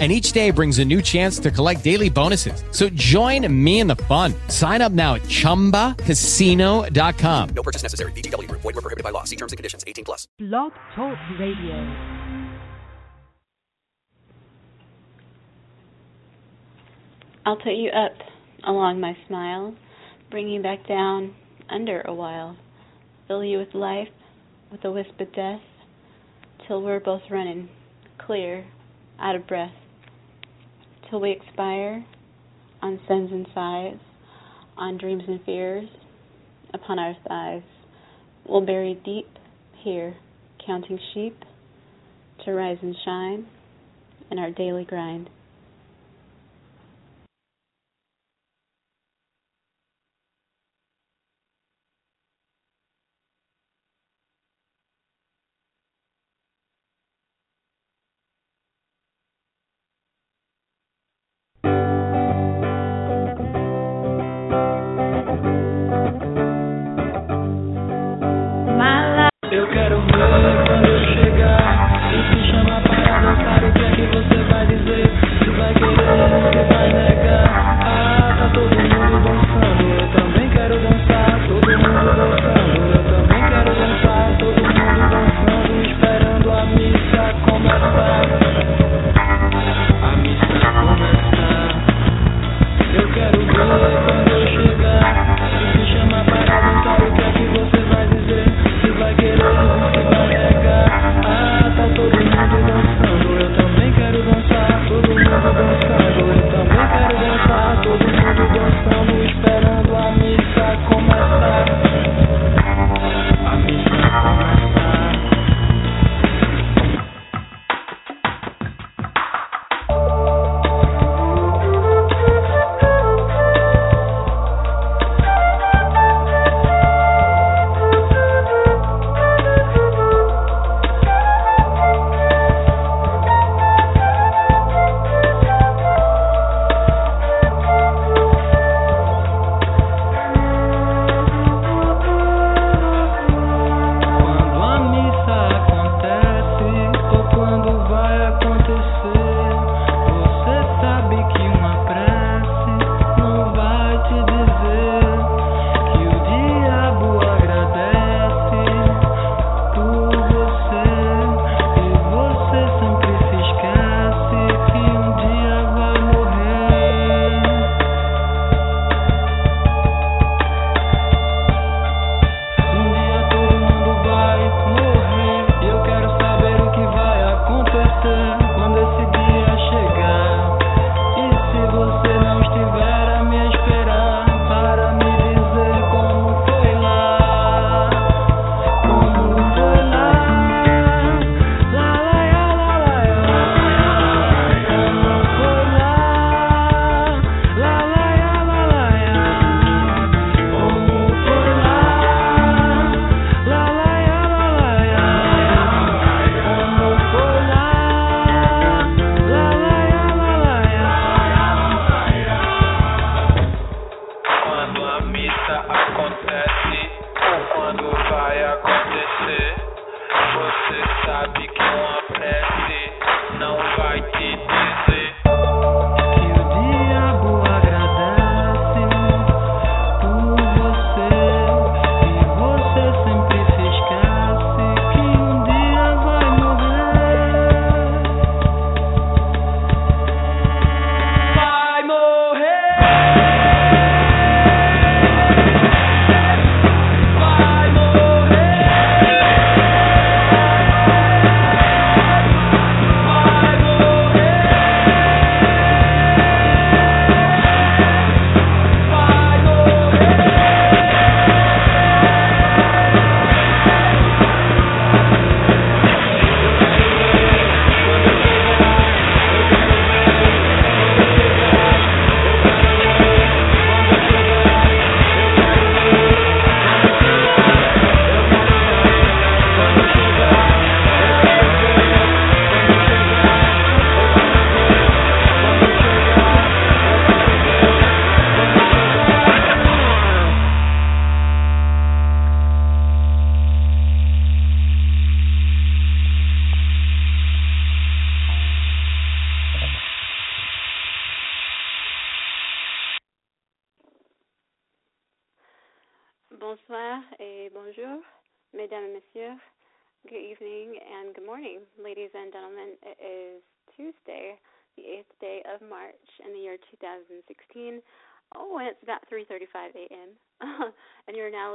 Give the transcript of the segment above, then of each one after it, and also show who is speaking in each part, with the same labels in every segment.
Speaker 1: and each day brings a new chance to collect daily bonuses. So join me in the fun. Sign up now at ChumbaCasino.com.
Speaker 2: No purchase necessary. VGW. Void were prohibited by law. See terms and conditions. 18 plus.
Speaker 3: Blog Talk Radio.
Speaker 4: I'll put you up along my smile, bring you back down under a while, fill you with life, with a wisp of death, till we're both running, clear, out of breath till we expire on sins and sighs, on dreams and fears, upon our thighs. We'll bury deep here, counting sheep to rise and shine in our daily grind.
Speaker 5: Eu quero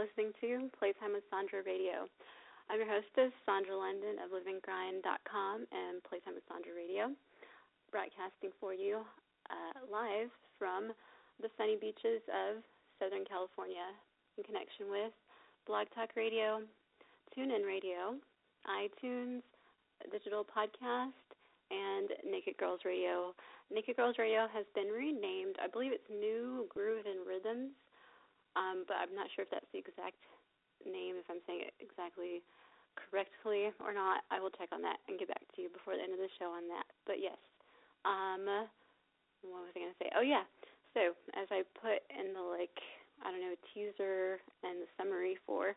Speaker 4: listening to Playtime with Sandra Radio. I'm your hostess, Sandra London of LivingGrind.com and Playtime with Sandra Radio, broadcasting for you uh, live from the sunny beaches of Southern California in connection with Blog Talk Radio, TuneIn Radio, iTunes, digital podcast, and Naked Girls Radio. Naked Girls Radio has been renamed. I believe it's New Groove and Rhythms, um, but I'm not sure if that's the exact name, if I'm saying it exactly correctly or not. I will check on that and get back to you before the end of the show on that. But yes, um, what was I going to say? Oh yeah. So as I put in the like I don't know teaser and the summary for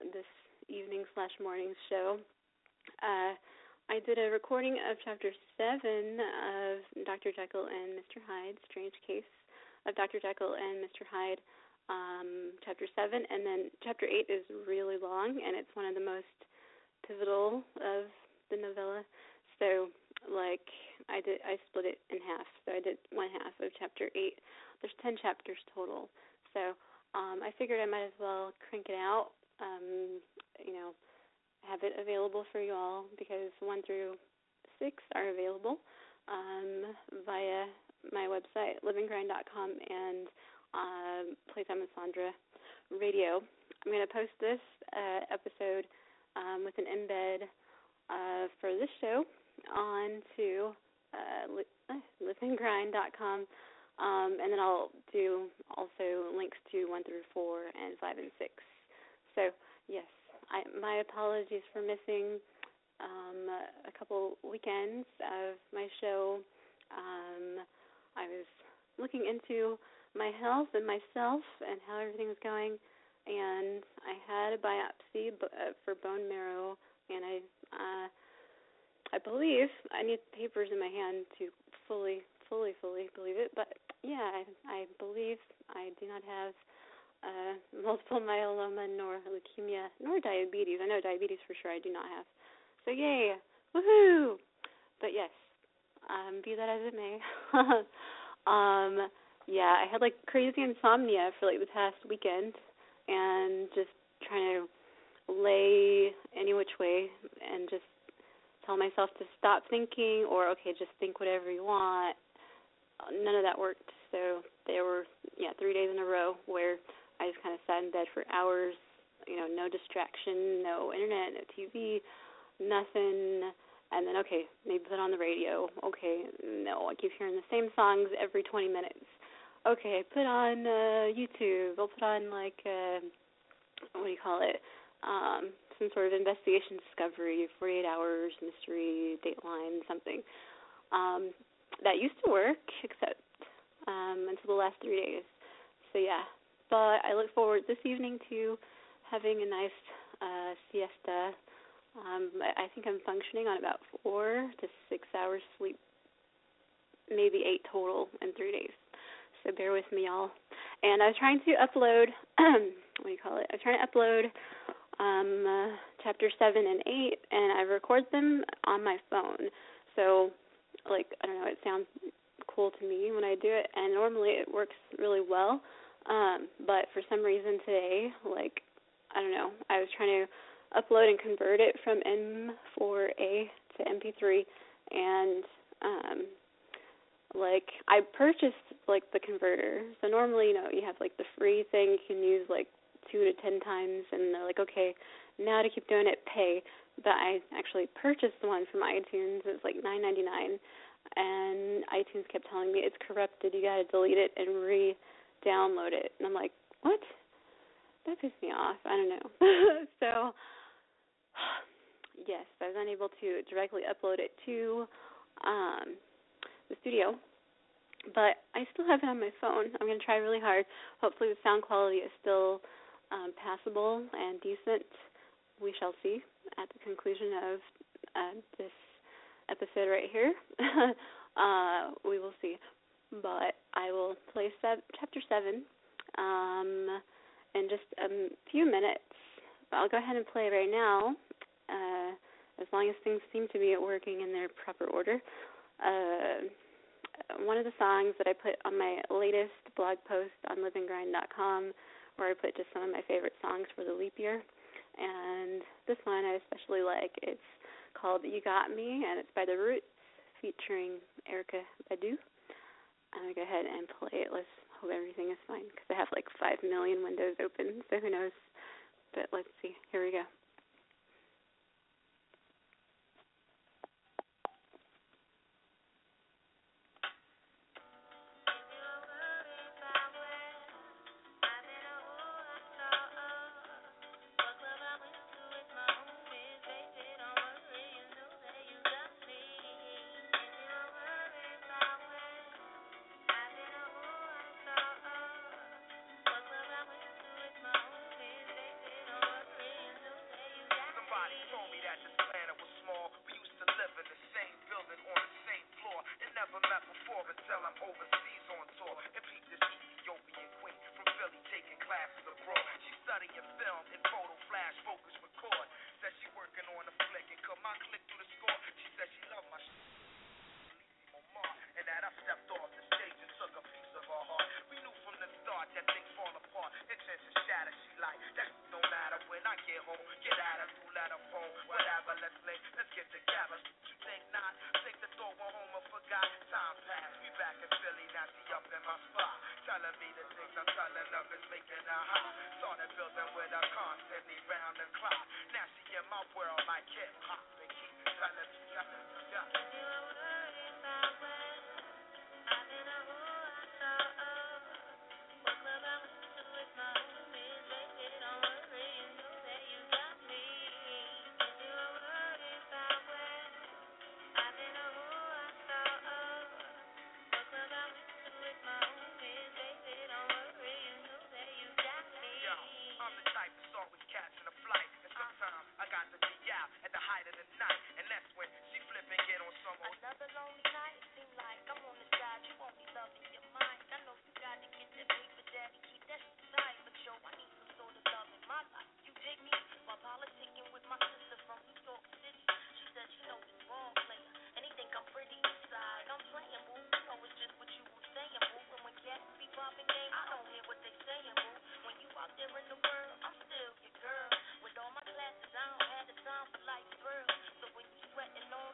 Speaker 4: this evening slash morning show, uh, I did a recording of chapter seven of Dr. Jekyll and Mr. Hyde, Strange Case of Dr. Jekyll and Mr. Hyde, um, chapter seven, and then chapter eight is really long and it's one of the most pivotal of the novella. So like I did I split it in half. So I did one half of chapter eight. There's ten chapters total. So um I figured I might as well crank it out, um, you know, have it available for you all because one through six are available um via my website, livinggrind.com and um Playtime with Sandra radio. I'm gonna post this uh episode um with an embed uh for this show on to uh, li- uh, livinggrind.com. Um, and then I'll do also links to one through four and five and six. So yes, I, my apologies for missing um, a couple weekends of my show. Um, I was looking into my health and myself and how everything was going, and I had a biopsy uh, for bone marrow, and I uh, I believe I need papers in my hand to fully, fully, fully believe it. But yeah, I, I believe I do not have uh, multiple myeloma, nor leukemia, nor diabetes. I know diabetes for sure I do not have. So yay, woohoo! But yes, um, be that as it may. um, yeah, I had like crazy insomnia for like the past weekend, and just trying to lay any which way and just tell myself to stop thinking or okay, just think whatever you want. None of that worked. So there were yeah, 3 days in a row where I just kind of sat in bed for hours, you know, no distraction, no internet, no TV, nothing. And then okay, maybe put on the radio. Okay, no, I keep hearing the same songs every 20 minutes. Okay, put on uh YouTube. I'll put on like uh what do you call it? Um some sort of investigation discovery, 48 hours, mystery, Dateline, something. Um, that used to work, except um, until the last three days. So yeah, but I look forward this evening to having a nice uh, siesta. Um, I think I'm functioning on about four to six hours sleep, maybe eight total in three days. So bear with me, y'all. And I was trying to upload. what do you call it? I was trying to upload um, uh, chapter seven and eight, and I record them on my phone. So, like I don't know, it sounds cool to me when I do it, and normally it works really well. Um, but for some reason today, like I don't know, I was trying to upload and convert it from M4A to MP3, and um, like I purchased like the converter. So normally, you know, you have like the free thing you can use like two to ten times, and they're like, okay, now to keep doing it, pay. But I actually purchased the one from iTunes. It's like nine ninety nine, and iTunes kept telling me it's corrupted. You got to delete it and re-download it. And I'm like, what? That pissed me off. I don't know. so yes, I was unable to directly upload it to um, the studio, but I still have it on my phone. I'm going to try really hard. Hopefully, the sound quality is still um, passable and decent. We shall see at the conclusion of uh, this episode right here. uh, we will see. But I will play sev- chapter 7 um, in just a few minutes.
Speaker 6: I'll go ahead and play right now, uh, as long as things seem to be working in their proper order. Uh, one of the songs that I put on my latest blog post on livinggrind.com, where I put just some of my favorite songs for the leap year. And this one I especially like. It's called You Got Me, and it's by The Roots featuring Erykah Badu. I'm going to go ahead and play it. Let's hope everything is fine because I have like 5 million windows open, so who knows. But let's see. Here we go.
Speaker 7: Told me that this planet was small. We used to live in the same building on the same floor. And never met before until I'm overseas on tour. And peep this Ethiopian queen from Philly taking classes abroad. She studying film and photo flash focus record. Said she working on a flick and cut my click through the score. She said she loved my sh- and that I stepped off the stage and took a piece of her heart. We knew from the start that things apart. Intentions shatter. She like that no matter when I get home. Get at her through letter phone. Whatever, let's link. Let's get together. You think not? Think the thought went home and forgot. Time passed. We back in Philly. Now she up in my spot. Telling me the things I'm telling her is making her hot. Started building with her constantly round the clock. Now she in my world like hip hop. And keep telling me, telling me, yeah. Yo,
Speaker 8: Another lonely night, seem like I'm on the side. You won't be loving your mind. I know you got to get daddy. Keep that but I need some sort of love in my life. You me? With my sister from New York City, she she knows player. And he think I'm pretty inside. I'm boo. It's just what you were saying, boo. Cats be popping I don't hear what they saying, boo. When you out there in the world, I'm still your girl. With all my classes, I don't have the time for life, girl. Sweating all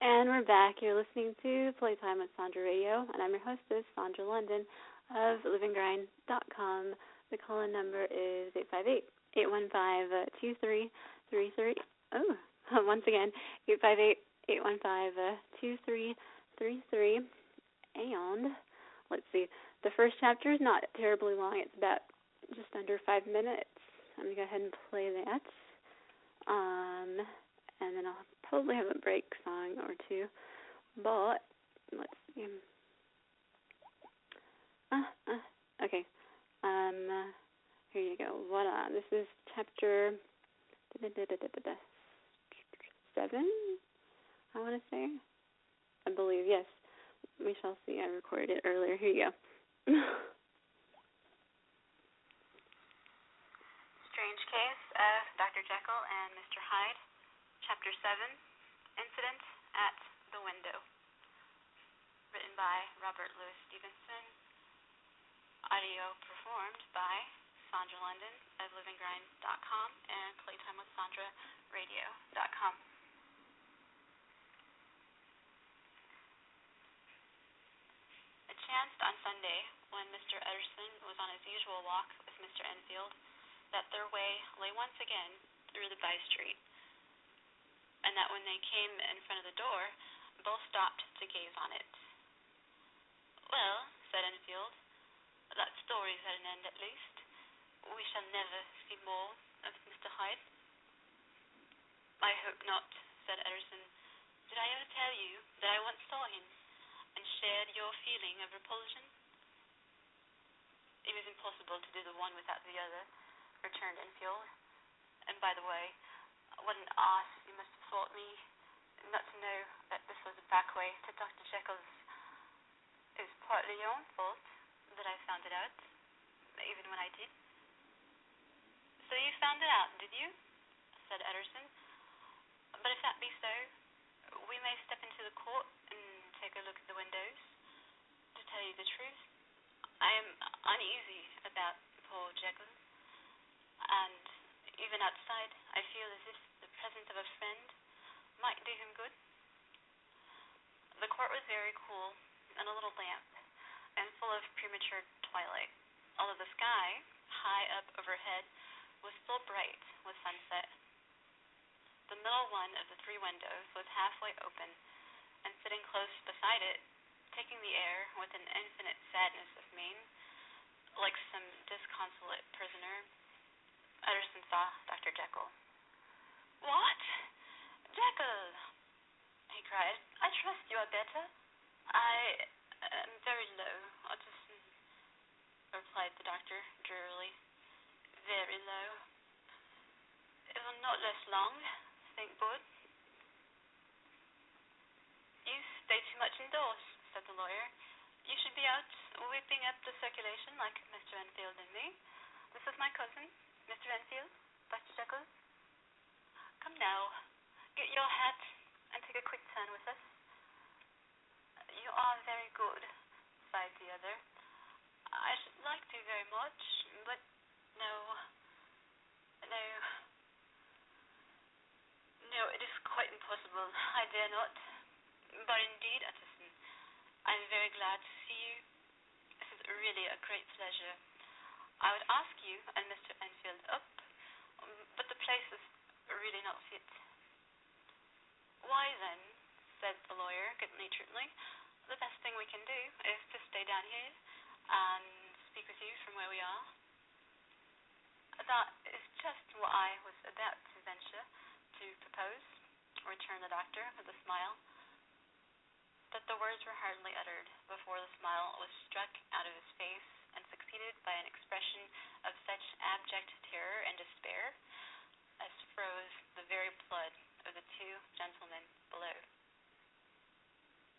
Speaker 8: And
Speaker 6: we're back. You're listening to Playtime with Sandra Radio, and I'm your hostess, Sandra London of livinggrind.com. The call-in number is 858 815 2333. Oh, once again, 858 815 2333. And let's see, the first chapter is not terribly long, it's about just under five minutes. I'm going to go ahead and play that. Um, and then I'll probably have a break song or two. But let's see. Uh, uh, okay. Um, uh, here you go. Voila. This is chapter seven. I want to say. I believe yes. We shall see. I recorded it earlier. Here you go.
Speaker 4: Strange Case of Dr. Jekyll and Mr. Hyde, Chapter 7 Incident at the Window. Written by Robert Louis Stevenson. Audio performed by Sandra London of livinggrind.com and playtimewithsandraradio.com. It chanced on Sunday, when Mr. Utterson was on his usual walk with Mr. Enfield, that their way lay once again through the by street, and that when they came in front of the door, both stopped to gaze on it. Well, said Enfield, that story's at an end at least. We shall never see more of Mr. Hyde. I hope not, said Utterson. Did I ever tell you that I once saw him and shared your feeling of repulsion? It was impossible to do the one without the other, returned Enfield. And by the way, what an ass you must thought me not to know that this was a back way to Dr. Jekyll's. It was partly your own fault that I found it out, even when I did. So you found it out, did you? said Utterson. But if that be so, we may step into the court and take a look at the windows. To tell you the truth, I am uneasy about poor Jekyll, and even outside, I feel as if the presence of a friend might do him good. The court was very cool and a little damp, and full of premature twilight, although the sky, high up overhead, was still bright with sunset. The middle one of the three windows was halfway open, and sitting close beside it, taking the air with an infinite sadness of mien, like some disconsolate prisoner, Utterson saw Dr. Jekyll. What? Jekyll! he cried. I trust you are better. I am very low, Utterson, replied the doctor drearily. Very low. It will not last long, thank God. You stay too much indoors, said the lawyer. You should be out whipping up the circulation like Mr. Enfield and me. This is my cousin, Mr. Enfield, Dr. Jekyll. Come now, your hat and take a quick turn with us. You are very good, sighed the other. I should like to very much, but no, no, no, it is quite impossible. I dare not. But indeed, Utterson, I am very glad to see you. This is really a great pleasure. I would ask you and Mr. Enfield up, um, but the place is really not fit. Why then, said good naturedly, the best thing we can do is to stay down here and speak with you from where we are. That is just what I was about to venture to propose, returned the doctor with a smile. But the words were hardly uttered before the smile was struck out of his face and succeeded by an expression of such abject terror and despair as froze the very blood of the two gentlemen below.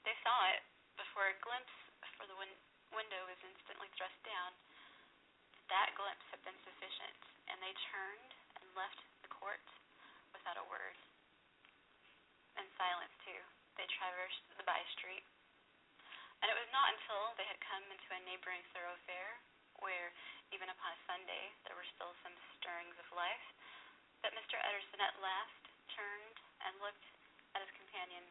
Speaker 4: They saw it before a glimpse for the win- window was instantly thrust down. That glimpse had been sufficient, and they turned and left the court without a word. In silence, too, they traversed the by street. And it was not until they had come into a neighboring thoroughfare, where, even upon a Sunday, there were still some stirrings of life, that Mr. Utterson at last turned and looked at his companion.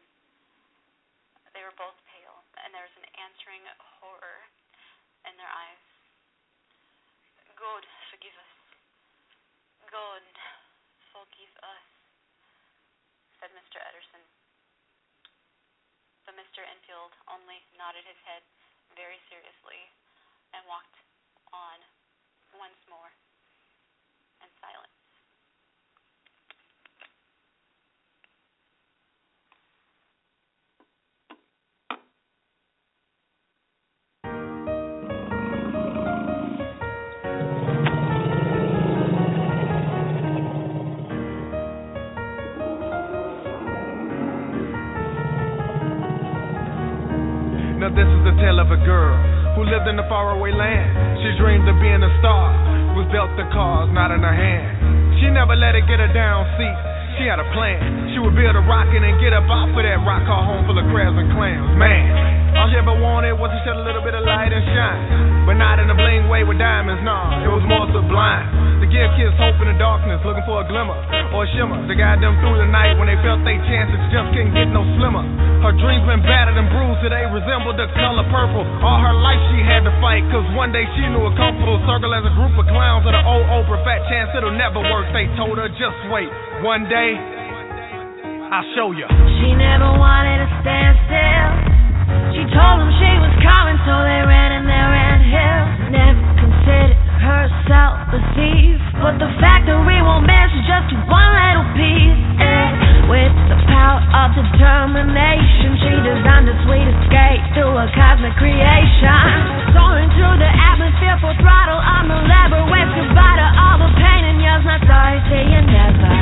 Speaker 4: They were both pale, and there was an answering horror in their eyes. God, forgive us. God, forgive us, said Mr. Utterson. But Mr. Enfield only nodded his head very seriously and walked on
Speaker 9: this is the tale of a girl who lived in a faraway land. She dreamed of being a star, was dealt the cards not in her hand. She never let it get her down, see. She had a plan. She would build a rocket and get up off of that rock, call home full of crabs and clams. Man, all she ever wanted was to shed a little bit of light and shine. But not in a bling way with diamonds, nah. It was more sublime. Give kids hope in the darkness, looking for a glimmer or a shimmer to guide them through the night when they felt their chances just couldn't get no slimmer. Her dreams been battered and bruised, today resembled the color purple. All her life she had to fight, cause one day she knew a comfortable circle as a group of clowns at an old Oprah. Fat chance it'll never work, they told her, just wait. One day, I'll show you.
Speaker 10: She never wanted to stand still. She told them she was coming, so they ran in their anthill. Never considered herself a thief. But the factory won't is just one little piece. And with the power of determination, she designed a sweet escape through a cosmic creation. Soaring through the atmosphere for throttle on the lever. Wave goodbye to all the pain and years. Not sorry, see you never.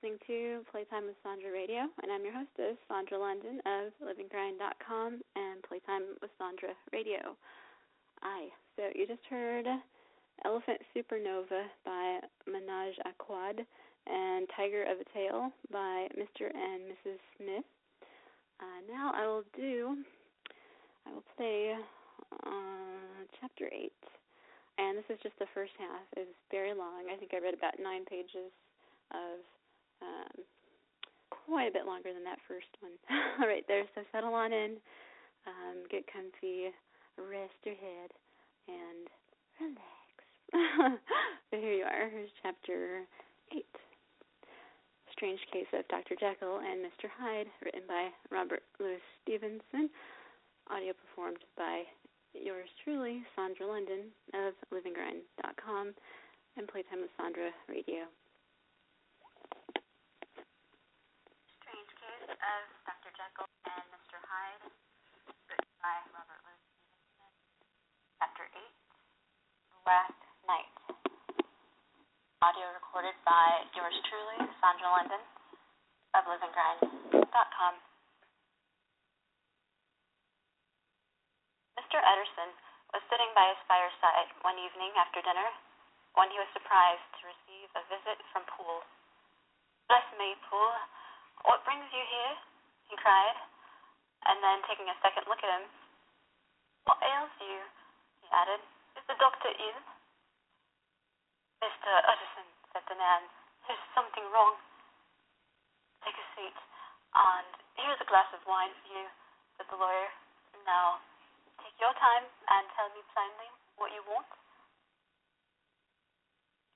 Speaker 6: Listening to Playtime with Sandra Radio, and I'm your hostess, Sandra London of LivingGrind.com and Playtime with Sandra Radio. Aye. So you just heard Elephant Supernova by Menage a Quad and Tiger of a Tale by Mr. and Mrs. Smith. Uh, now I will do, I will play uh, chapter 8 and this is just the first half. It's very long. I think I read about nine pages of um, quite a bit longer than that first one. All right, there. So settle on in, um, get comfy, rest your head, and relax. so here you are. Here's chapter eight. Strange Case of Dr. Jekyll and Mr. Hyde, written by Robert Louis Stevenson, audio performed by yours truly, Sandra London of LivingGrind.com and Playtime with Sandra Radio.
Speaker 4: Strange Case of Dr. Jekyll and Mr. Hyde, written by Robert Louis Stevenson. Chapter 8, The Night. Audio recorded by yours truly, Sandra London of LivingGrind.com. Mr. Utterson was sitting by his fireside one evening after dinner when he was surprised to receive a visit from Poole. Bless me, Poole, what brings you here? he cried, and then taking a second look at him. What ails you? he added. Is the doctor ill? Mr. Utterson, said the man, there's something wrong. Take a seat, and here's a glass of wine for you, said the lawyer. Now, take your time and tell me plainly what you want.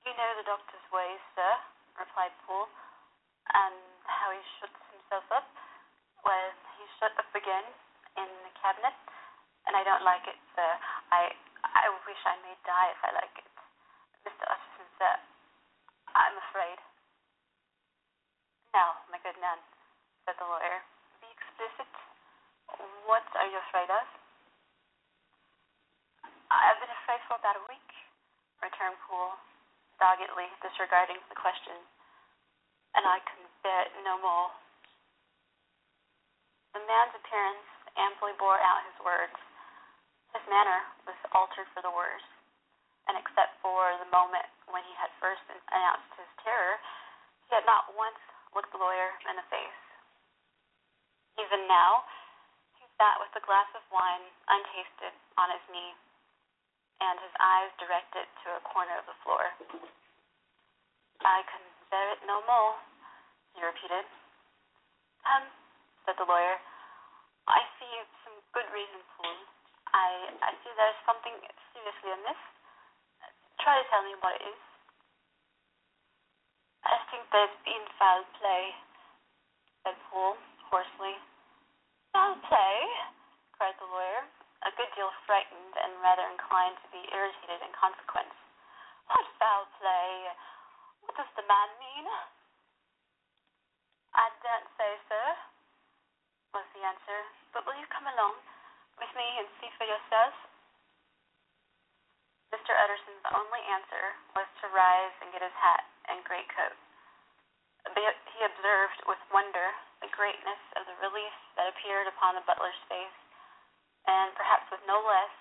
Speaker 4: You know the doctor's ways, sir, replied Poole, and how he shuts himself up. Well, he shut up again in the cabinet, and I don't like it, sir. I I wish I may die if I like it. Mr. Utterson, sir, I'm afraid. Now, my good man, said the lawyer, be explicit. What are you afraid of? I've been afraid for about a week, returned Poole, doggedly disregarding the question, and I couldn't bear it no more. The man's appearance amply bore out his words. His manner was altered for the worse, and except for the moment when he had first announced his terror, he had not once looked the lawyer in the face. Even now, he sat with a glass of wine untasted on his knee, and his eyes directed to a corner of the floor. I can bear it no more, he repeated. Come, said the lawyer. I see some good reason, Poole. I I see there's something seriously amiss. Try to tell me what it is. I think there's been foul play, said Poole hoarsely. Foul play? cried the lawyer, a good deal frightened and rather inclined to be irritated in consequence. What foul play? What does the man mean? I don't say, sir, was the answer. But will you come along with me and see for yourself? Mr. Utterson's only answer was to rise and get his hat and greatcoat. He observed with wonder the greatness of the relief that appeared upon the butler's face, and perhaps with no less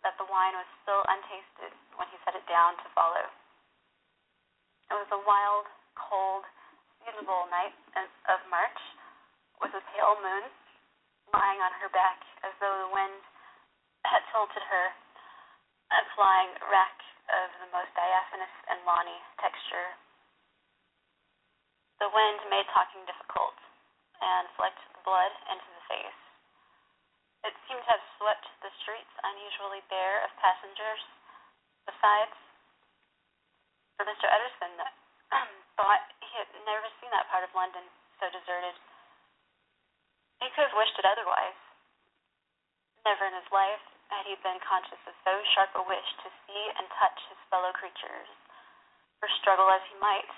Speaker 4: that the wine was still untasted when he set it down to follow. It was a wild, cold, seasonable night of March, with a pale moon lying on her back as though the wind had tilted her and flying wrack of the most diaphanous and lawny texture. The wind made talking difficult and flecked the blood into the face. It seemed to have swept the streets unusually bare of passengers. Besides, for Mr. Utterson thought he had never seen that part of London so deserted. He could have wished it otherwise. Never in his life had he been conscious of so sharp a wish to see and touch his fellow creatures. For struggle as he might,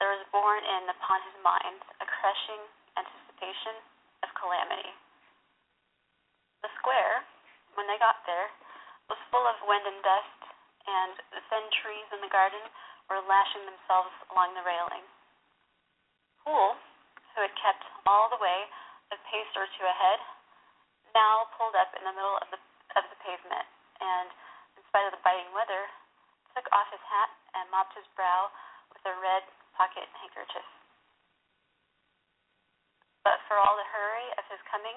Speaker 4: there was borne in upon his mind a crushing anticipation of calamity. The square, when they got there, was full of wind and dust, and the thin trees in the garden were lashing themselves along the railing. Poole, who had kept all the way pace or two ahead, now pulled up in the middle of the of the pavement, and, in spite of the biting weather, took off his hat and mopped his brow with a red pocket handkerchief. But for all the hurry of his coming,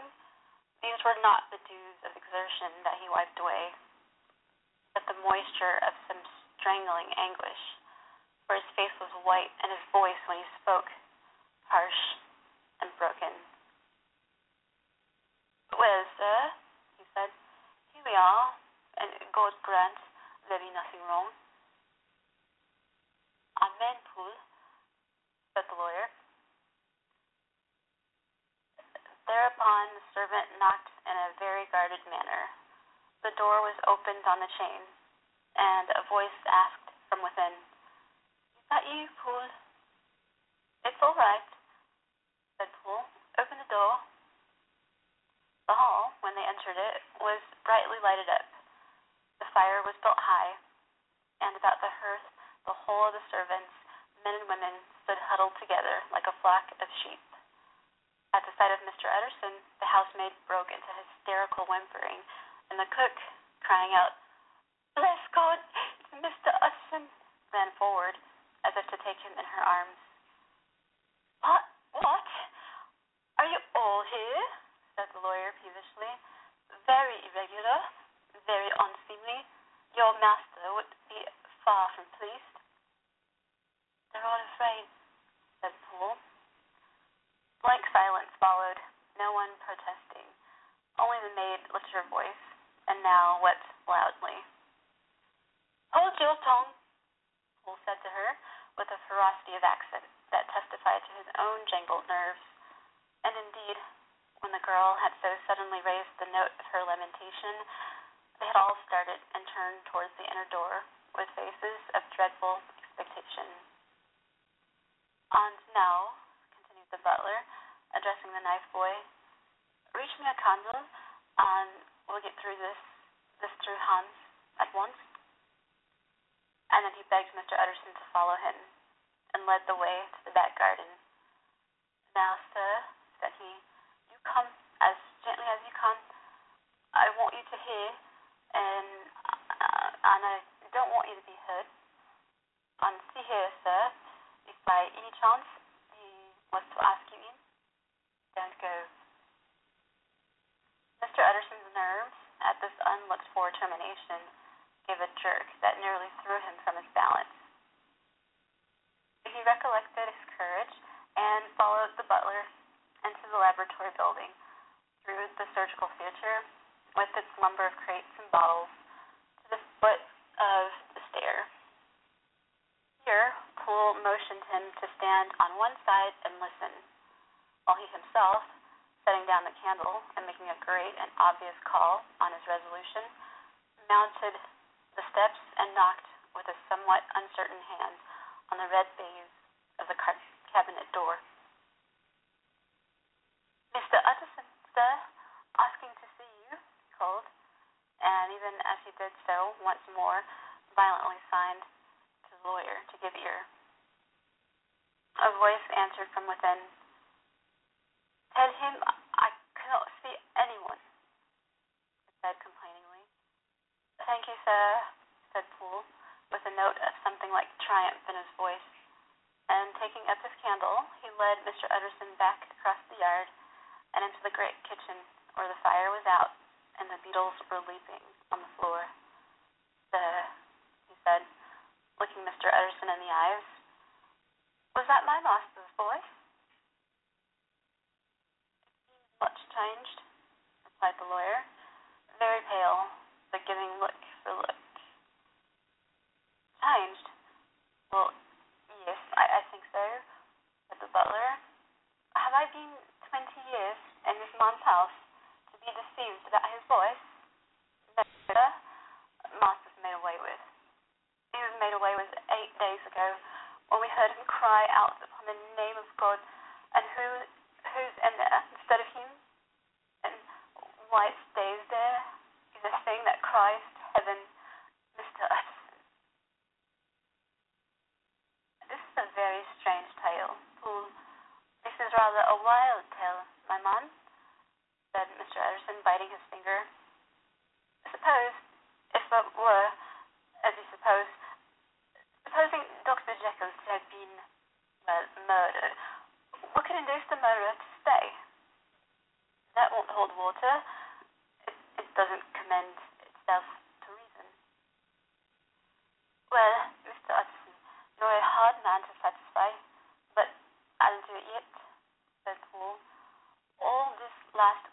Speaker 4: these were not the dews of exertion that he wiped away, but the moisture of some strangling anguish, for his face was white and his voice when he spoke harsh and broken. Well, sir, he said, here we are, and God grant there be nothing wrong. Amen, Poole, said the lawyer. Thereupon the servant knocked in a very guarded manner. The door was opened on the chain, and a voice asked from within, Is that you, Poole? It's all right, said Poole. Open the door. The hall, when they entered it, was brightly lighted up. The fire was built high, and about the hearth the whole of the servants, men and women, stood huddled together like a flock of sheep. At the sight of Mr. Utterson, the housemaid broke into hysterical whimpering, and the cook, crying out, Bless God, it's Mr. Utterson, ran forward as if to take him in her arms. What? What? Are you all here? Said the lawyer peevishly. Very irregular, very unseemly. Your master would be far from pleased. They're all afraid, did so, once more violently signed to the lawyer to give ear. A voice answered from within. Tell him I cannot see anyone, it said complainingly. Thank you, sir, said Poole, with a note of something like triumph in his voice. And taking up his candle, he led Mr. Utterson back across the yard and into the great kitchen, where the fire was out and the beetles were leaping on the he said, looking Mr. Utterson in the eyes, was that my master's voice? Much changed, replied the lawyer, very pale, but giving look for look. Changed? Well, yes, I, I think so, said the butler. Have I been twenty years in this man's house to be deceived about his voice? No, sir. Master's made away with. He was made away with eight days ago when we heard him cry out upon the name last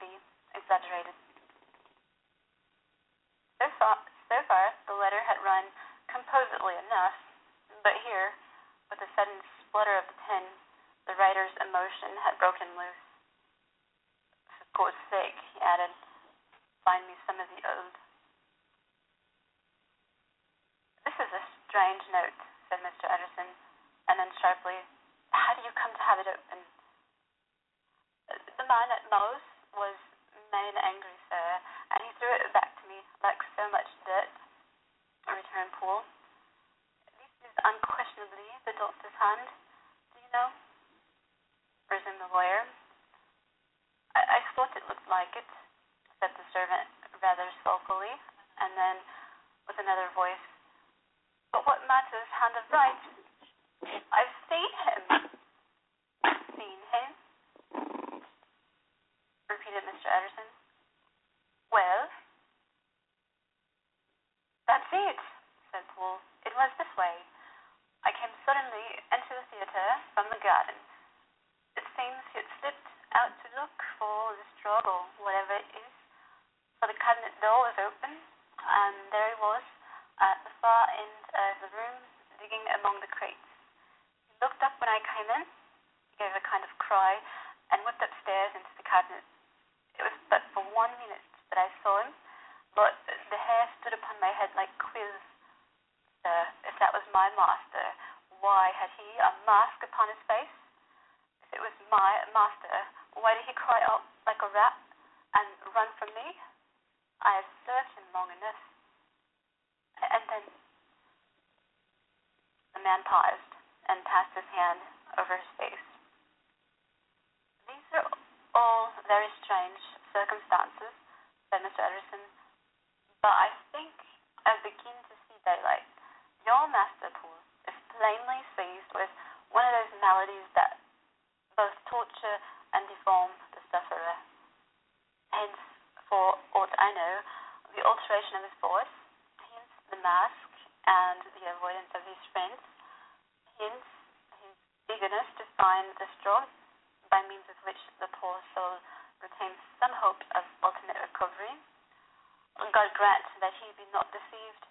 Speaker 4: maybe exaggerated. And then the man paused and passed his hand over his face. These are all very strange circumstances, said Mr. Utterson, but I think I begin to see daylight. Your master Poole is plainly seized with one of those maladies that both torture and deform the sufferer. Hence, for aught I know, alteration in his voice, hence the mask and the avoidance of his friends, hence his eagerness to find the straw by means of which the poor soul retains some hope of ultimate recovery. God grant that he be not deceived.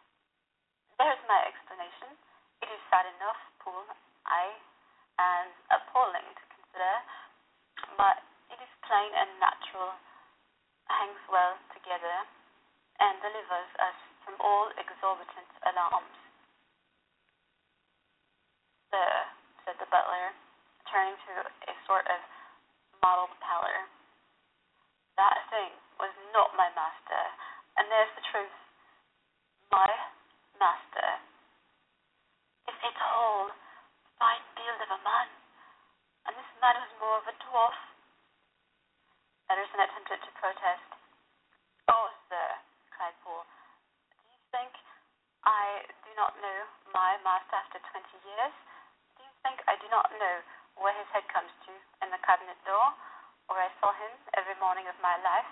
Speaker 4: There is my explanation. It is sad enough, Poole, I, and appalling to consider, but it is plain and natural, hangs well together and delivers us from all exorbitant alarms. Sir, said the butler, turning to a sort of mottled pallor, that thing was not my master, and there's the truth. My master. It's a tall, fine build of a man, and this man was more of a dwarf not know where his head comes to in the cabinet door, or I saw him every morning of my life.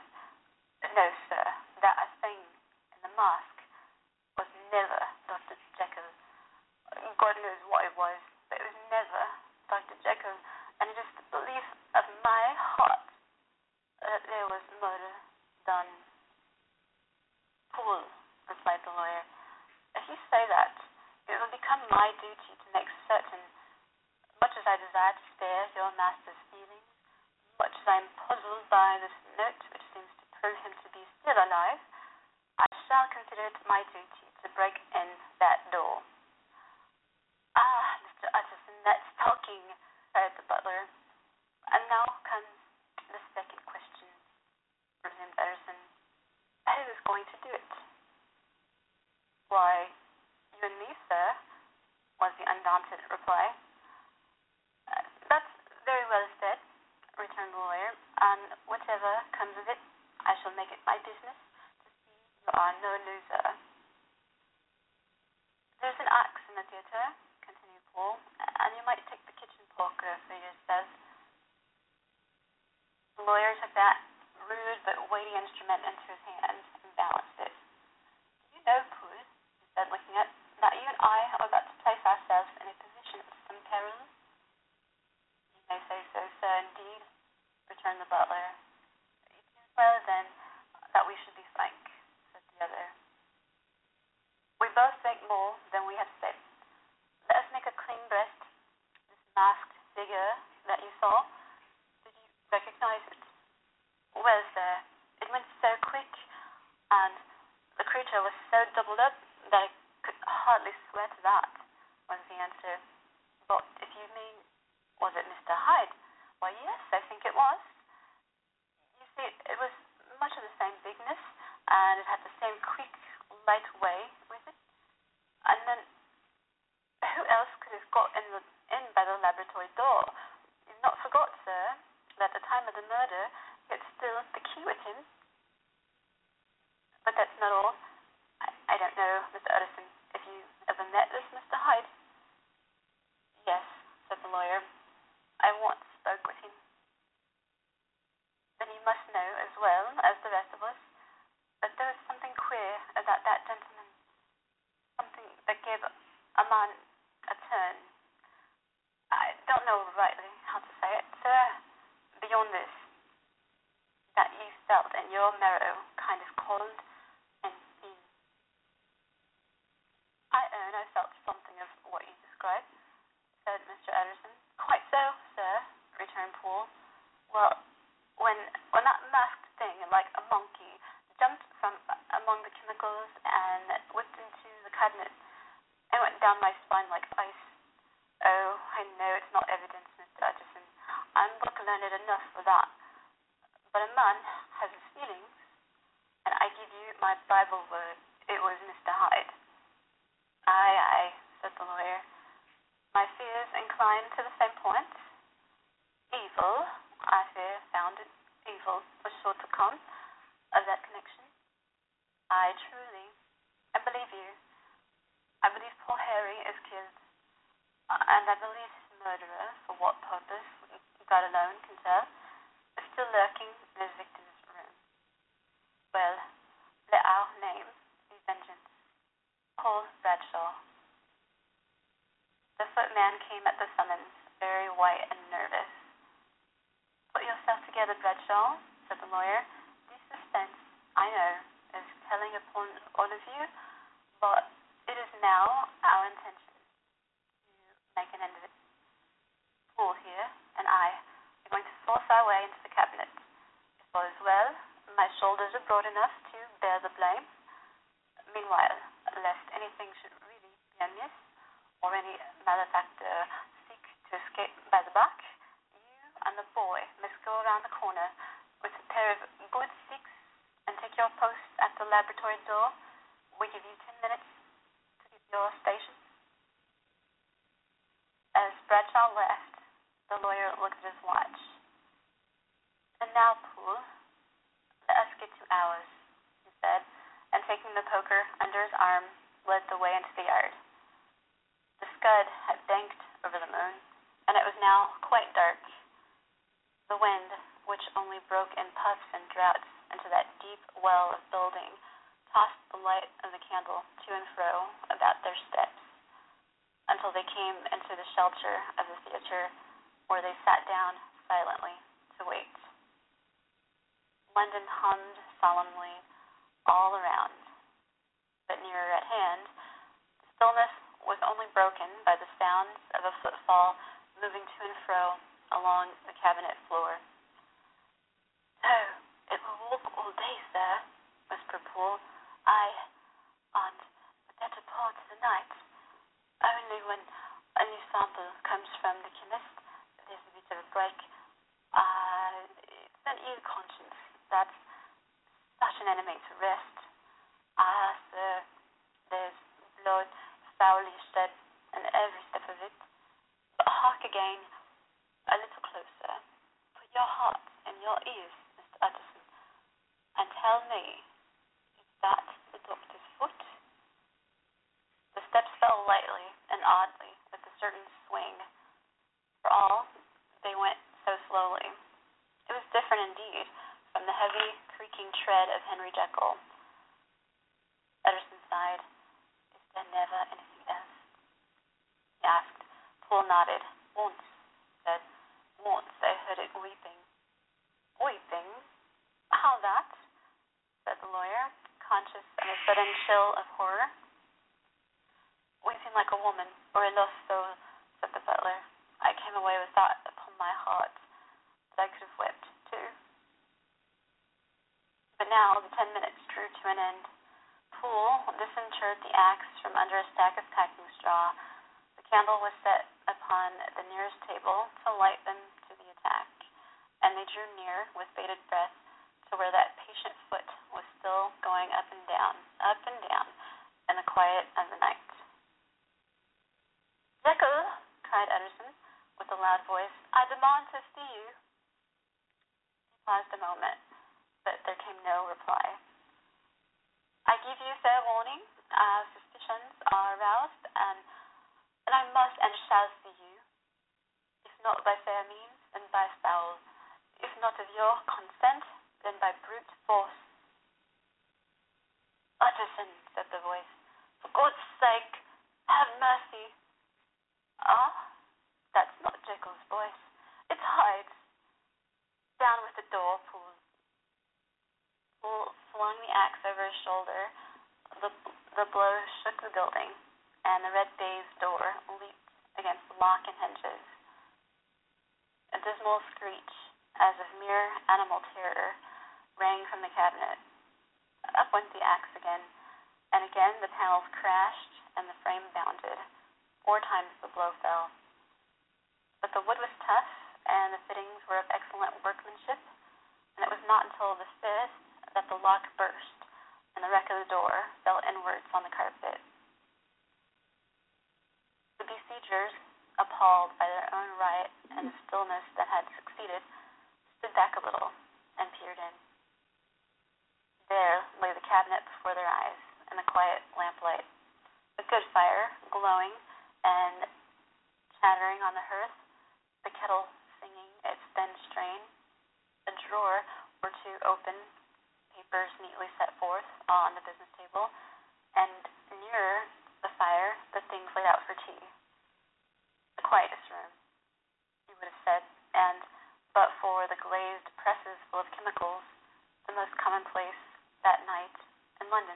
Speaker 4: all of you. again a little closer. Put your heart in your ears, Mr. Utterson, and tell me if that The blow shook the building, and the red baize door leaped against the lock and hinges. A dismal screech, as of mere animal terror, rang from the cabinet. Up went the axe again, and again the panels crashed and the frame bounded. Four times the blow fell. But the wood was tough, and the fittings were of excellent workmanship, and it was not until the fifth that the lock burst and the wreck of the door fell inwards on the carpet. The besiegers, appalled by their own riot and the stillness that had succeeded, stood back a little and peered in. There lay the cabinet before their eyes in the quiet lamplight. A good fire, glowing and chattering on the hearth, the kettle singing its thin strain, a drawer or two open burrs neatly set forth on the business table, and nearer the fire the things laid out for tea. The quietest room, he would have said, and but for the glazed presses full of chemicals, the most commonplace that night in London.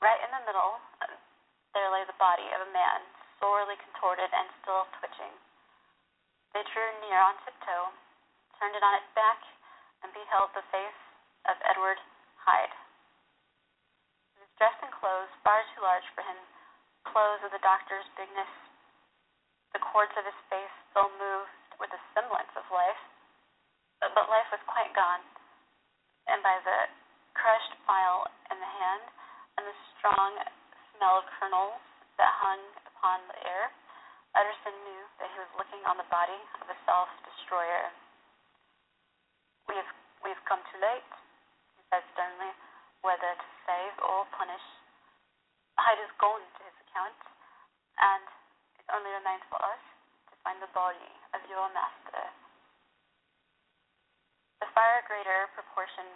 Speaker 4: Right in the middle, there lay the body of a man, sorely contorted and still twitching. They drew near on tiptoe, turned it on its back, and beheld the face of Edward Hyde. He was dressed in clothes far too large for him, clothes of the doctor's bigness. The cords of his face still moved with a semblance of life, but, but life was quite gone, and by the crushed file in the hand and the strong smell of kernels that hung upon the air, Utterson knew that he was looking on the body of a self destroyer. portion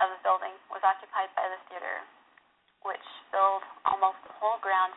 Speaker 4: of the building was occupied by the theater, which filled almost the whole ground